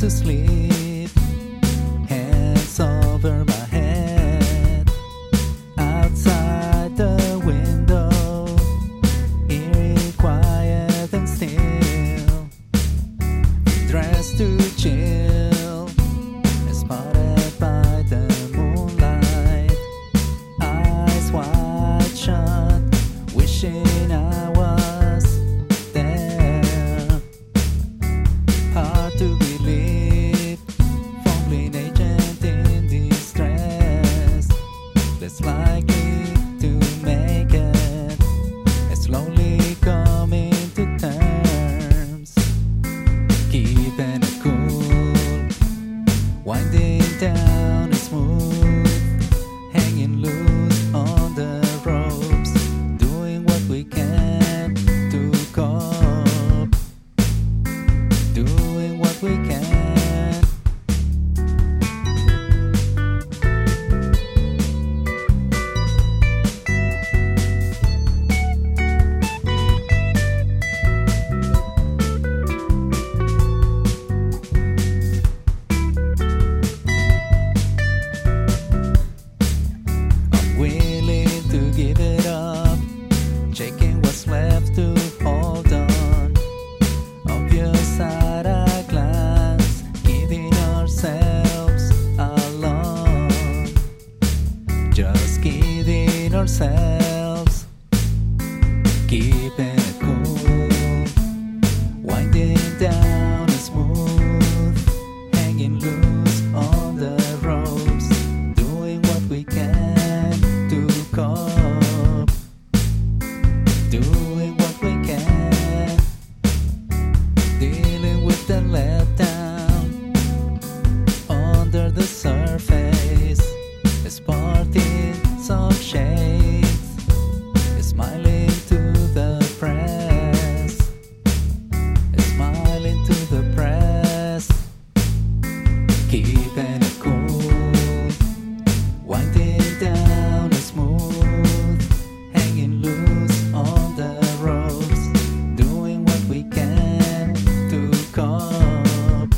to sleep. down. yourselves, keeping it cool, winding down and smooth, hanging loose on the ropes, doing what we can to cope, doing what we can, dealing with the letdown under the surface. It's part smiling to the press, the press, keeping it cool, winding down smooth, hanging loose on the ropes, doing what we can to cope.